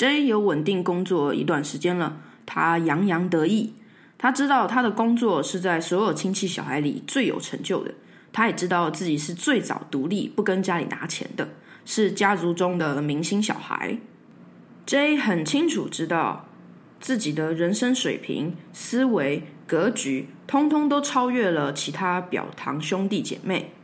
J 有稳定工作一段时间了，他洋洋得意。他知道他的工作是在所有亲戚小孩里最有成就的。他也知道自己是最早独立不跟家里拿钱的，是家族中的明星小孩。J 很清楚知道自己的人生水平、思维、格局，通通都超越了其他表堂兄弟姐妹。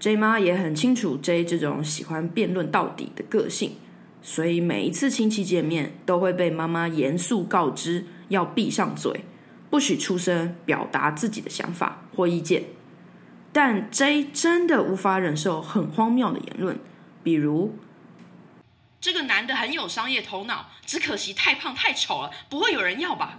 J 妈也很清楚 J 这种喜欢辩论到底的个性，所以每一次亲戚见面，都会被妈妈严肃告知要闭上嘴。不许出声，表达自己的想法或意见。但 J 真的无法忍受很荒谬的言论，比如这个男的很有商业头脑，只可惜太胖太丑了，不会有人要吧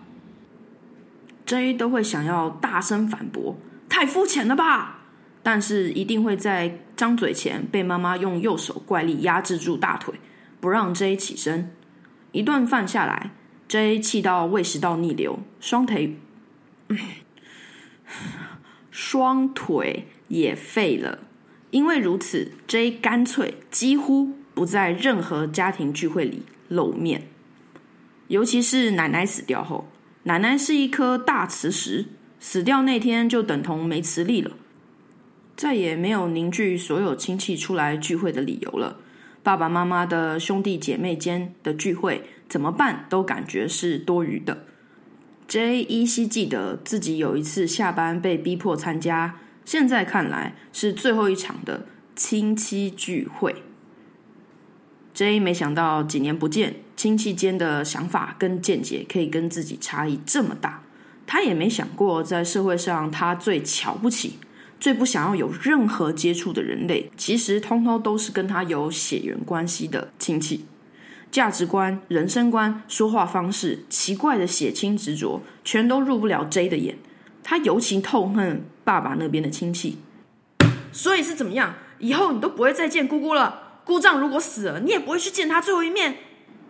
？J 都会想要大声反驳，太肤浅了吧？但是一定会在张嘴前被妈妈用右手怪力压制住大腿，不让 J 起身。一顿饭下来。J 气到胃食道逆流，双腿双腿也废了。因为如此，J 干脆几乎不在任何家庭聚会里露面。尤其是奶奶死掉后，奶奶是一颗大磁石，死掉那天就等同没磁力了，再也没有凝聚所有亲戚出来聚会的理由了。爸爸妈妈的兄弟姐妹间的聚会。怎么办都感觉是多余的。J 依稀记得自己有一次下班被逼迫参加，现在看来是最后一场的亲戚聚会。J 没想到几年不见，亲戚间的想法跟见解可以跟自己差异这么大。他也没想过，在社会上他最瞧不起、最不想要有任何接触的人类，其实通通都是跟他有血缘关系的亲戚。价值观、人生观、说话方式，奇怪的血亲执着，全都入不了 J 的眼。他尤其痛恨爸爸那边的亲戚。所以是怎么样？以后你都不会再见姑姑了。姑丈如果死了，你也不会去见他最后一面。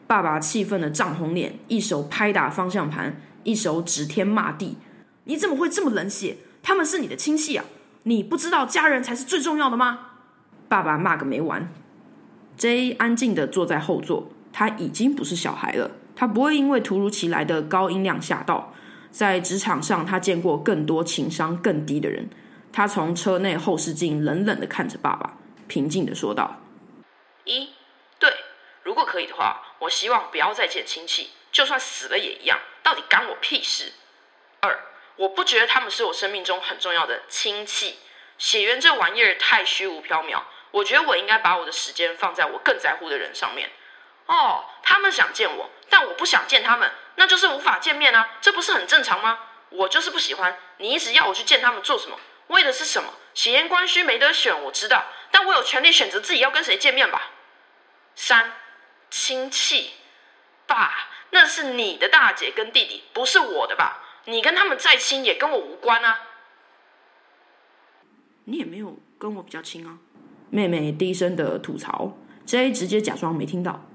爸爸气愤的涨红脸，一手拍打方向盘，一手指天骂地。你怎么会这么冷血？他们是你的亲戚啊！你不知道家人才是最重要的吗？爸爸骂个没完。J 安静的坐在后座。他已经不是小孩了，他不会因为突如其来的高音量吓到。在职场上，他见过更多情商更低的人。他从车内后视镜冷冷的看着爸爸，平静的说道：“一，对，如果可以的话，我希望不要再见亲戚，就算死了也一样，到底干我屁事。我不觉得他们是我生命中很重要的亲戚，血缘这玩意儿太虚无缥缈，我觉得我应该把我的时间放在我更在乎的人上面。”哦，他们想见我，但我不想见他们，那就是无法见面啊，这不是很正常吗？我就是不喜欢你一直要我去见他们做什么，为的是什么？血缘关系没得选，我知道，但我有权利选择自己要跟谁见面吧。三，亲戚，爸，那是你的大姐跟弟弟，不是我的吧？你跟他们再亲也跟我无关啊。你也没有跟我比较亲啊。妹妹低声的吐槽，J 直接假装没听到。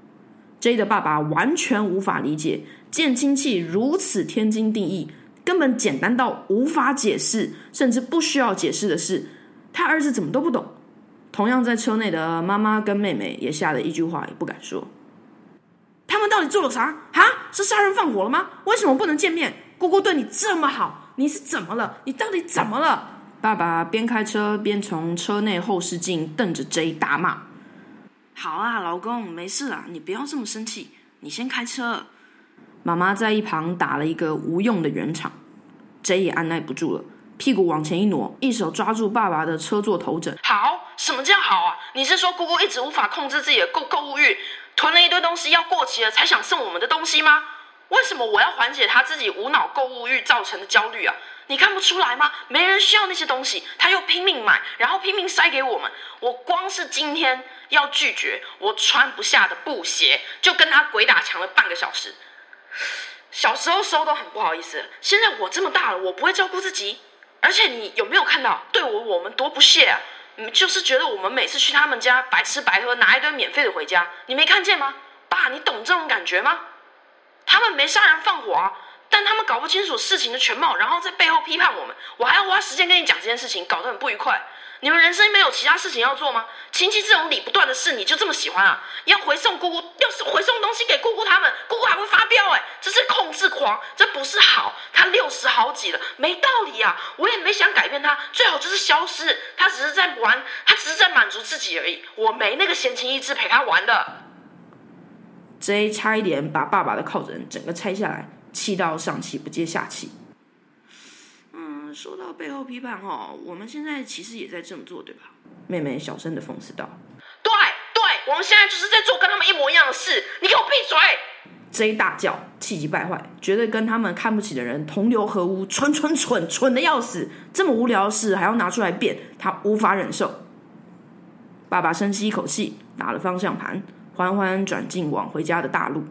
J 的爸爸完全无法理解见亲戚如此天经地义，根本简单到无法解释，甚至不需要解释的事，他儿子怎么都不懂。同样在车内的妈妈跟妹妹也吓得一句话也不敢说。他们到底做了啥？啊？是杀人放火了吗？为什么不能见面？姑姑对你这么好，你是怎么了？你到底怎么了？爸爸边开车边从车内后视镜瞪着 J 大骂。好啊，老公，没事啊，你不要这么生气。你先开车。妈妈在一旁打了一个无用的圆场，J 也按耐不住了，屁股往前一挪，一手抓住爸爸的车座头枕。好，什么叫好啊？你是说姑姑一直无法控制自己的购购物欲，囤了一堆东西要过期了才想送我们的东西吗？为什么我要缓解他自己无脑购物欲造成的焦虑啊？你看不出来吗？没人需要那些东西，他又拼命买，然后拼命塞给我们。我光是今天要拒绝我穿不下的布鞋，就跟他鬼打墙了半个小时。小时候收都很不好意思，现在我这么大了，我不会照顾自己。而且你有没有看到对我我们多不屑啊？嗯，就是觉得我们每次去他们家白吃白喝，拿一堆免费的回家，你没看见吗？爸，你懂这种感觉吗？他们没杀人放火啊。但他们搞不清楚事情的全貌，然后在背后批判我们，我还要花时间跟你讲这件事情，搞得很不愉快。你们人生没有其他事情要做吗？亲戚这种理不断的事，你就这么喜欢啊？要回送姑姑，要是回送东西给姑姑他们，姑姑还会发飙哎！这是控制狂，这不是好。他六十好几了，没道理啊！我也没想改变他，最好就是消失。他只是在玩，他只是在满足自己而已。我没那个闲情逸致陪他玩的。J 差一点把爸爸的靠枕整个拆下来，气到上气不接下气。嗯，说到背后批判哦，我们现在其实也在这么做，对吧？妹妹小声的讽刺道：“对对，我们现在就是在做跟他们一模一样的事。你给我闭嘴！”J 大叫，气急败坏，觉得跟他们看不起的人同流合污，蠢蠢蠢蠢的要死。这么无聊的事还要拿出来辩，他无法忍受。爸爸深吸一口气，打了方向盘，缓缓转进往回家的大路。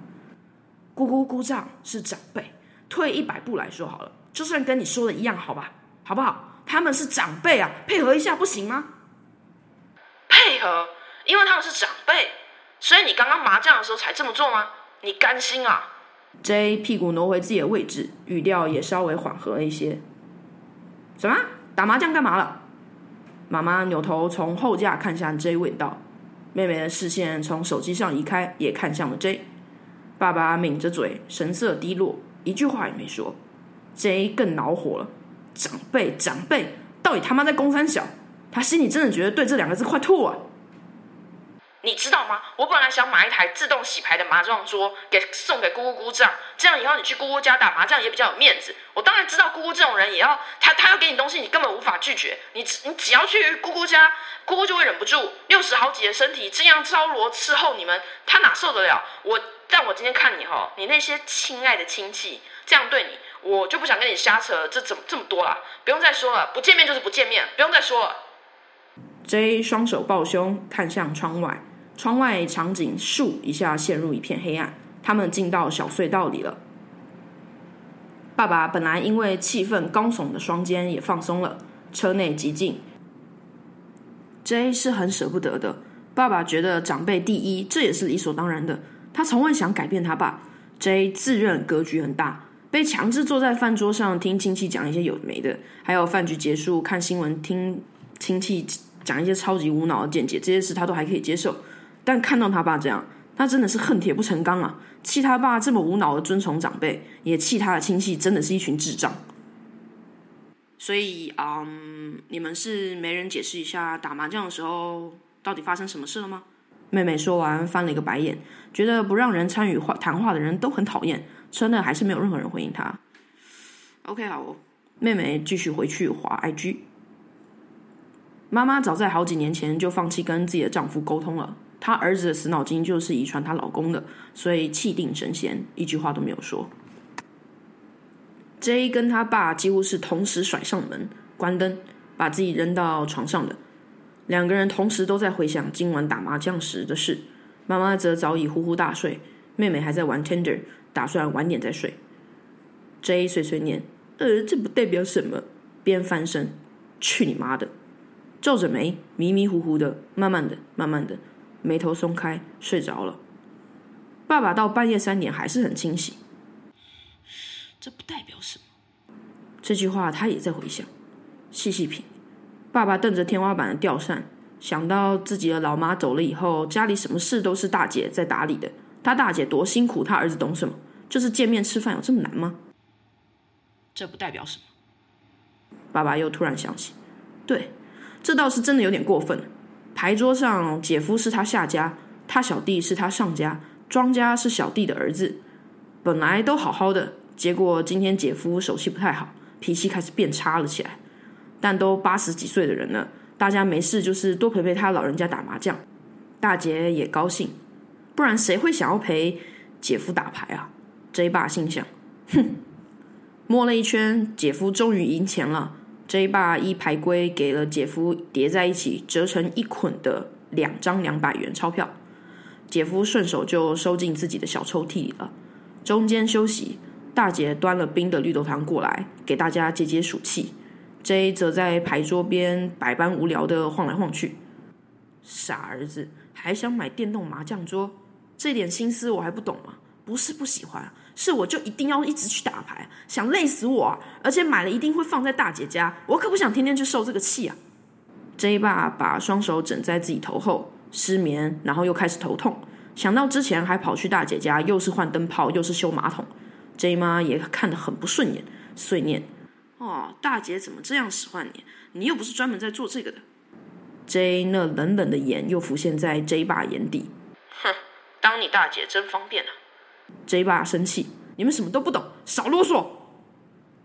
姑姑姑丈是长辈，退一百步来说好了，就算跟你说的一样，好吧，好不好？他们是长辈啊，配合一下不行吗？配合，因为他们是长辈，所以你刚刚麻将的时候才这么做吗？你甘心啊？J 屁股挪回自己的位置，语调也稍微缓和了一些。什么？打麻将干嘛了？妈妈扭头从后架看向 J，问道。妹妹的视线从手机上移开，也看向了 J。爸爸抿着嘴，神色低落，一句话也没说。J 更恼火了。长辈，长辈，到底他妈在公三小？他心里真的觉得对这两个字快吐啊！你知道吗？我本来想买一台自动洗牌的麻将桌，给送给姑姑姑丈，这样以后你去姑姑家打麻将也比较有面子。我当然知道姑姑这种人也要他，他要给你东西，你根本无法拒绝。你你只要去姑姑家，姑姑就会忍不住六十好几的身体这样招罗伺候你们，他哪受得了？我但我今天看你哈，你那些亲爱的亲戚这样对你，我就不想跟你瞎扯。这怎么这么多了？不用再说了，不见面就是不见面，不用再说了。J 双手抱胸，看向窗外。窗外场景咻一下陷入一片黑暗。他们进到小隧道里了。爸爸本来因为气愤高耸的双肩也放松了。车内寂静。J 是很舍不得的。爸爸觉得长辈第一，这也是理所当然的。他从未想改变他爸。J 自认格局很大，被强制坐在饭桌上听亲戚讲一些有的没的，还有饭局结束看新闻听亲戚。讲一些超级无脑的见解，这些事他都还可以接受，但看到他爸这样，他真的是恨铁不成钢啊！气他爸这么无脑的尊崇长辈，也气他的亲戚真的是一群智障。所以，嗯，你们是没人解释一下打麻将的时候到底发生什么事了吗？妹妹说完翻了一个白眼，觉得不让人参与话谈话的人都很讨厌。车内还是没有任何人回应她。OK，好，妹妹继续回去划 IG。妈妈早在好几年前就放弃跟自己的丈夫沟通了。她儿子的死脑筋就是遗传她老公的，所以气定神闲，一句话都没有说。J 跟他爸几乎是同时甩上门，关灯，把自己扔到床上的。两个人同时都在回想今晚打麻将时的事。妈妈则早已呼呼大睡，妹妹还在玩 Tender，打算晚点再睡。J 碎碎念：“呃，这不代表什么。”边翻身：“去你妈的！”皱着眉，迷迷糊糊的，慢慢的，慢慢的，眉头松开，睡着了。爸爸到半夜三点还是很清醒。这不代表什么。这句话他也在回想，细细品。爸爸瞪着天花板的吊扇，想到自己的老妈走了以后，家里什么事都是大姐在打理的。他大姐多辛苦，他儿子懂什么？就是见面吃饭有这么难吗？这不代表什么。爸爸又突然想起，对。这倒是真的有点过分。牌桌上，姐夫是他下家，他小弟是他上家，庄家是小弟的儿子，本来都好好的，结果今天姐夫手气不太好，脾气开始变差了起来。但都八十几岁的人了，大家没事就是多陪陪他老人家打麻将，大姐也高兴，不然谁会想要陪姐夫打牌啊？J 爸心想，哼，摸了一圈，姐夫终于赢钱了。J 爸依牌规给了姐夫叠在一起折成一捆的两张两百元钞票，姐夫顺手就收进自己的小抽屉里了。中间休息，大姐端了冰的绿豆汤过来给大家解解暑气。J 则在牌桌边百般无聊的晃来晃去。傻儿子还想买电动麻将桌，这点心思我还不懂吗？不是不喜欢。是我就一定要一直去打牌，想累死我，而且买了一定会放在大姐家，我可不想天天去受这个气啊！J 爸把双手枕在自己头后，失眠，然后又开始头痛。想到之前还跑去大姐家，又是换灯泡，又是修马桶，J 妈也看得很不顺眼，碎念：“哦，大姐怎么这样使唤你？你又不是专门在做这个的。”J 那冷冷的眼又浮现在 J 爸眼底。哼，当你大姐真方便啊！J 爸生气：“你们什么都不懂，少啰嗦！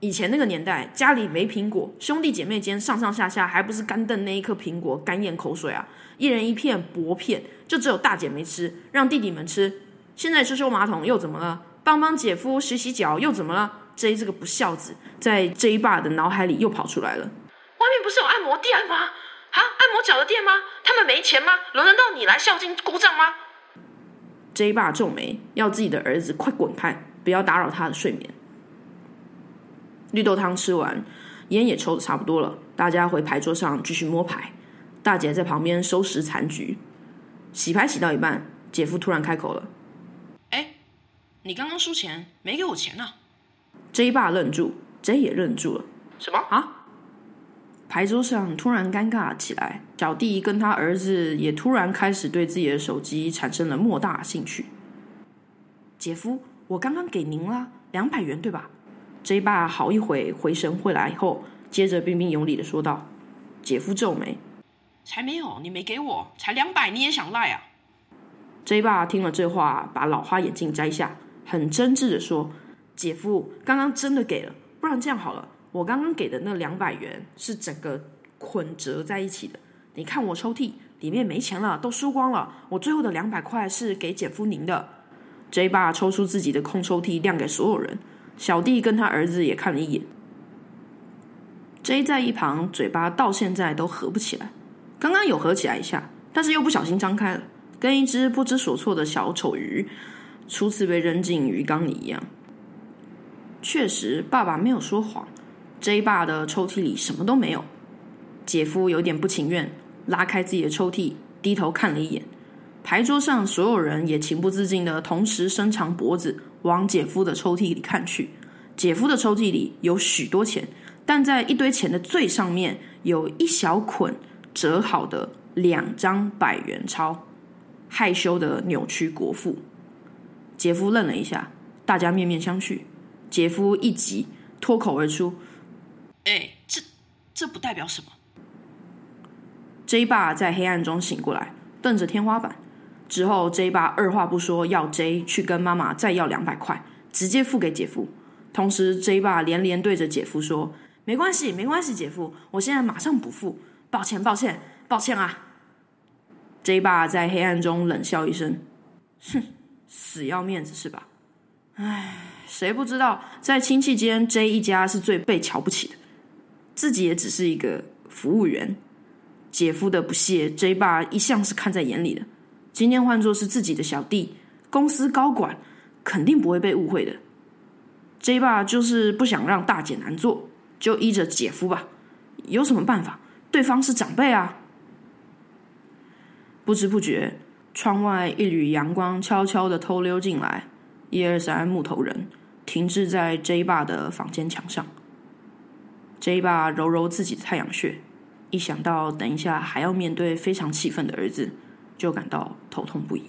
以前那个年代，家里没苹果，兄弟姐妹间上上下下还不是干瞪那一颗苹果，干咽口水啊！一人一片薄片。”就只有大姐没吃，让弟弟们吃。现在修修马桶又怎么了？帮帮姐夫洗洗脚又怎么了？J 这个不孝子，在 J 爸的脑海里又跑出来了。外面不是有按摩店吗？啊，按摩脚的店吗？他们没钱吗？轮得到你来孝敬姑丈吗？J 爸皱眉，要自己的儿子快滚开，不要打扰他的睡眠。绿豆汤吃完，烟也抽的差不多了，大家回牌桌上继续摸牌。大姐在旁边收拾残局。洗牌洗到一半，姐夫突然开口了：“哎，你刚刚输钱没给我钱呢？”J 爸愣住，J 也愣住了。什么啊？牌桌上突然尴尬起来，小弟跟他儿子也突然开始对自己的手机产生了莫大兴趣。姐夫，我刚刚给您了两百元，对吧？J 爸好一会回神回来后，接着彬彬有礼的说道：“姐夫皱眉。”才没有，你没给我，才两百，你也想赖啊？J 爸听了这话，把老花眼镜摘下，很真挚的说：“姐夫，刚刚真的给了，不然这样好了，我刚刚给的那两百元是整个捆折在一起的。你看我抽屉里面没钱了，都输光了，我最后的两百块是给姐夫您的。”J 爸抽出自己的空抽屉，亮给所有人。小弟跟他儿子也看了一眼。J 在一旁，嘴巴到现在都合不起来。刚刚有合起来一下，但是又不小心张开了，跟一只不知所措的小丑鱼初次被扔进鱼缸里一样。确实，爸爸没有说谎，J 爸的抽屉里什么都没有。姐夫有点不情愿，拉开自己的抽屉，低头看了一眼。牌桌上所有人也情不自禁的同时伸长脖子往姐夫的抽屉里看去。姐夫的抽屉里有许多钱，但在一堆钱的最上面有一小捆。折好的两张百元钞，害羞的扭曲国父。杰夫愣了一下，大家面面相觑。杰夫一急，脱口而出：“哎，这这不代表什么。”J 爸在黑暗中醒过来，瞪着天花板。之后，J 爸二话不说，要 J 去跟妈妈再要两百块，直接付给姐夫。同时，J 爸连连对着姐夫说：“没关系，没关系，姐夫，我现在马上补付。”抱歉，抱歉，抱歉啊！J 爸在黑暗中冷笑一声：“哼，死要面子是吧？唉，谁不知道在亲戚间，J 一家是最被瞧不起的，自己也只是一个服务员。姐夫的不屑，J 爸一向是看在眼里的。今天换作是自己的小弟，公司高管，肯定不会被误会的。J 爸就是不想让大姐难做，就依着姐夫吧，有什么办法？”对方是长辈啊！不知不觉，窗外一缕阳光悄悄的偷溜进来。一二三，木头人停滞在 J 爸的房间墙上。J 爸揉揉自己的太阳穴，一想到等一下还要面对非常气愤的儿子，就感到头痛不已。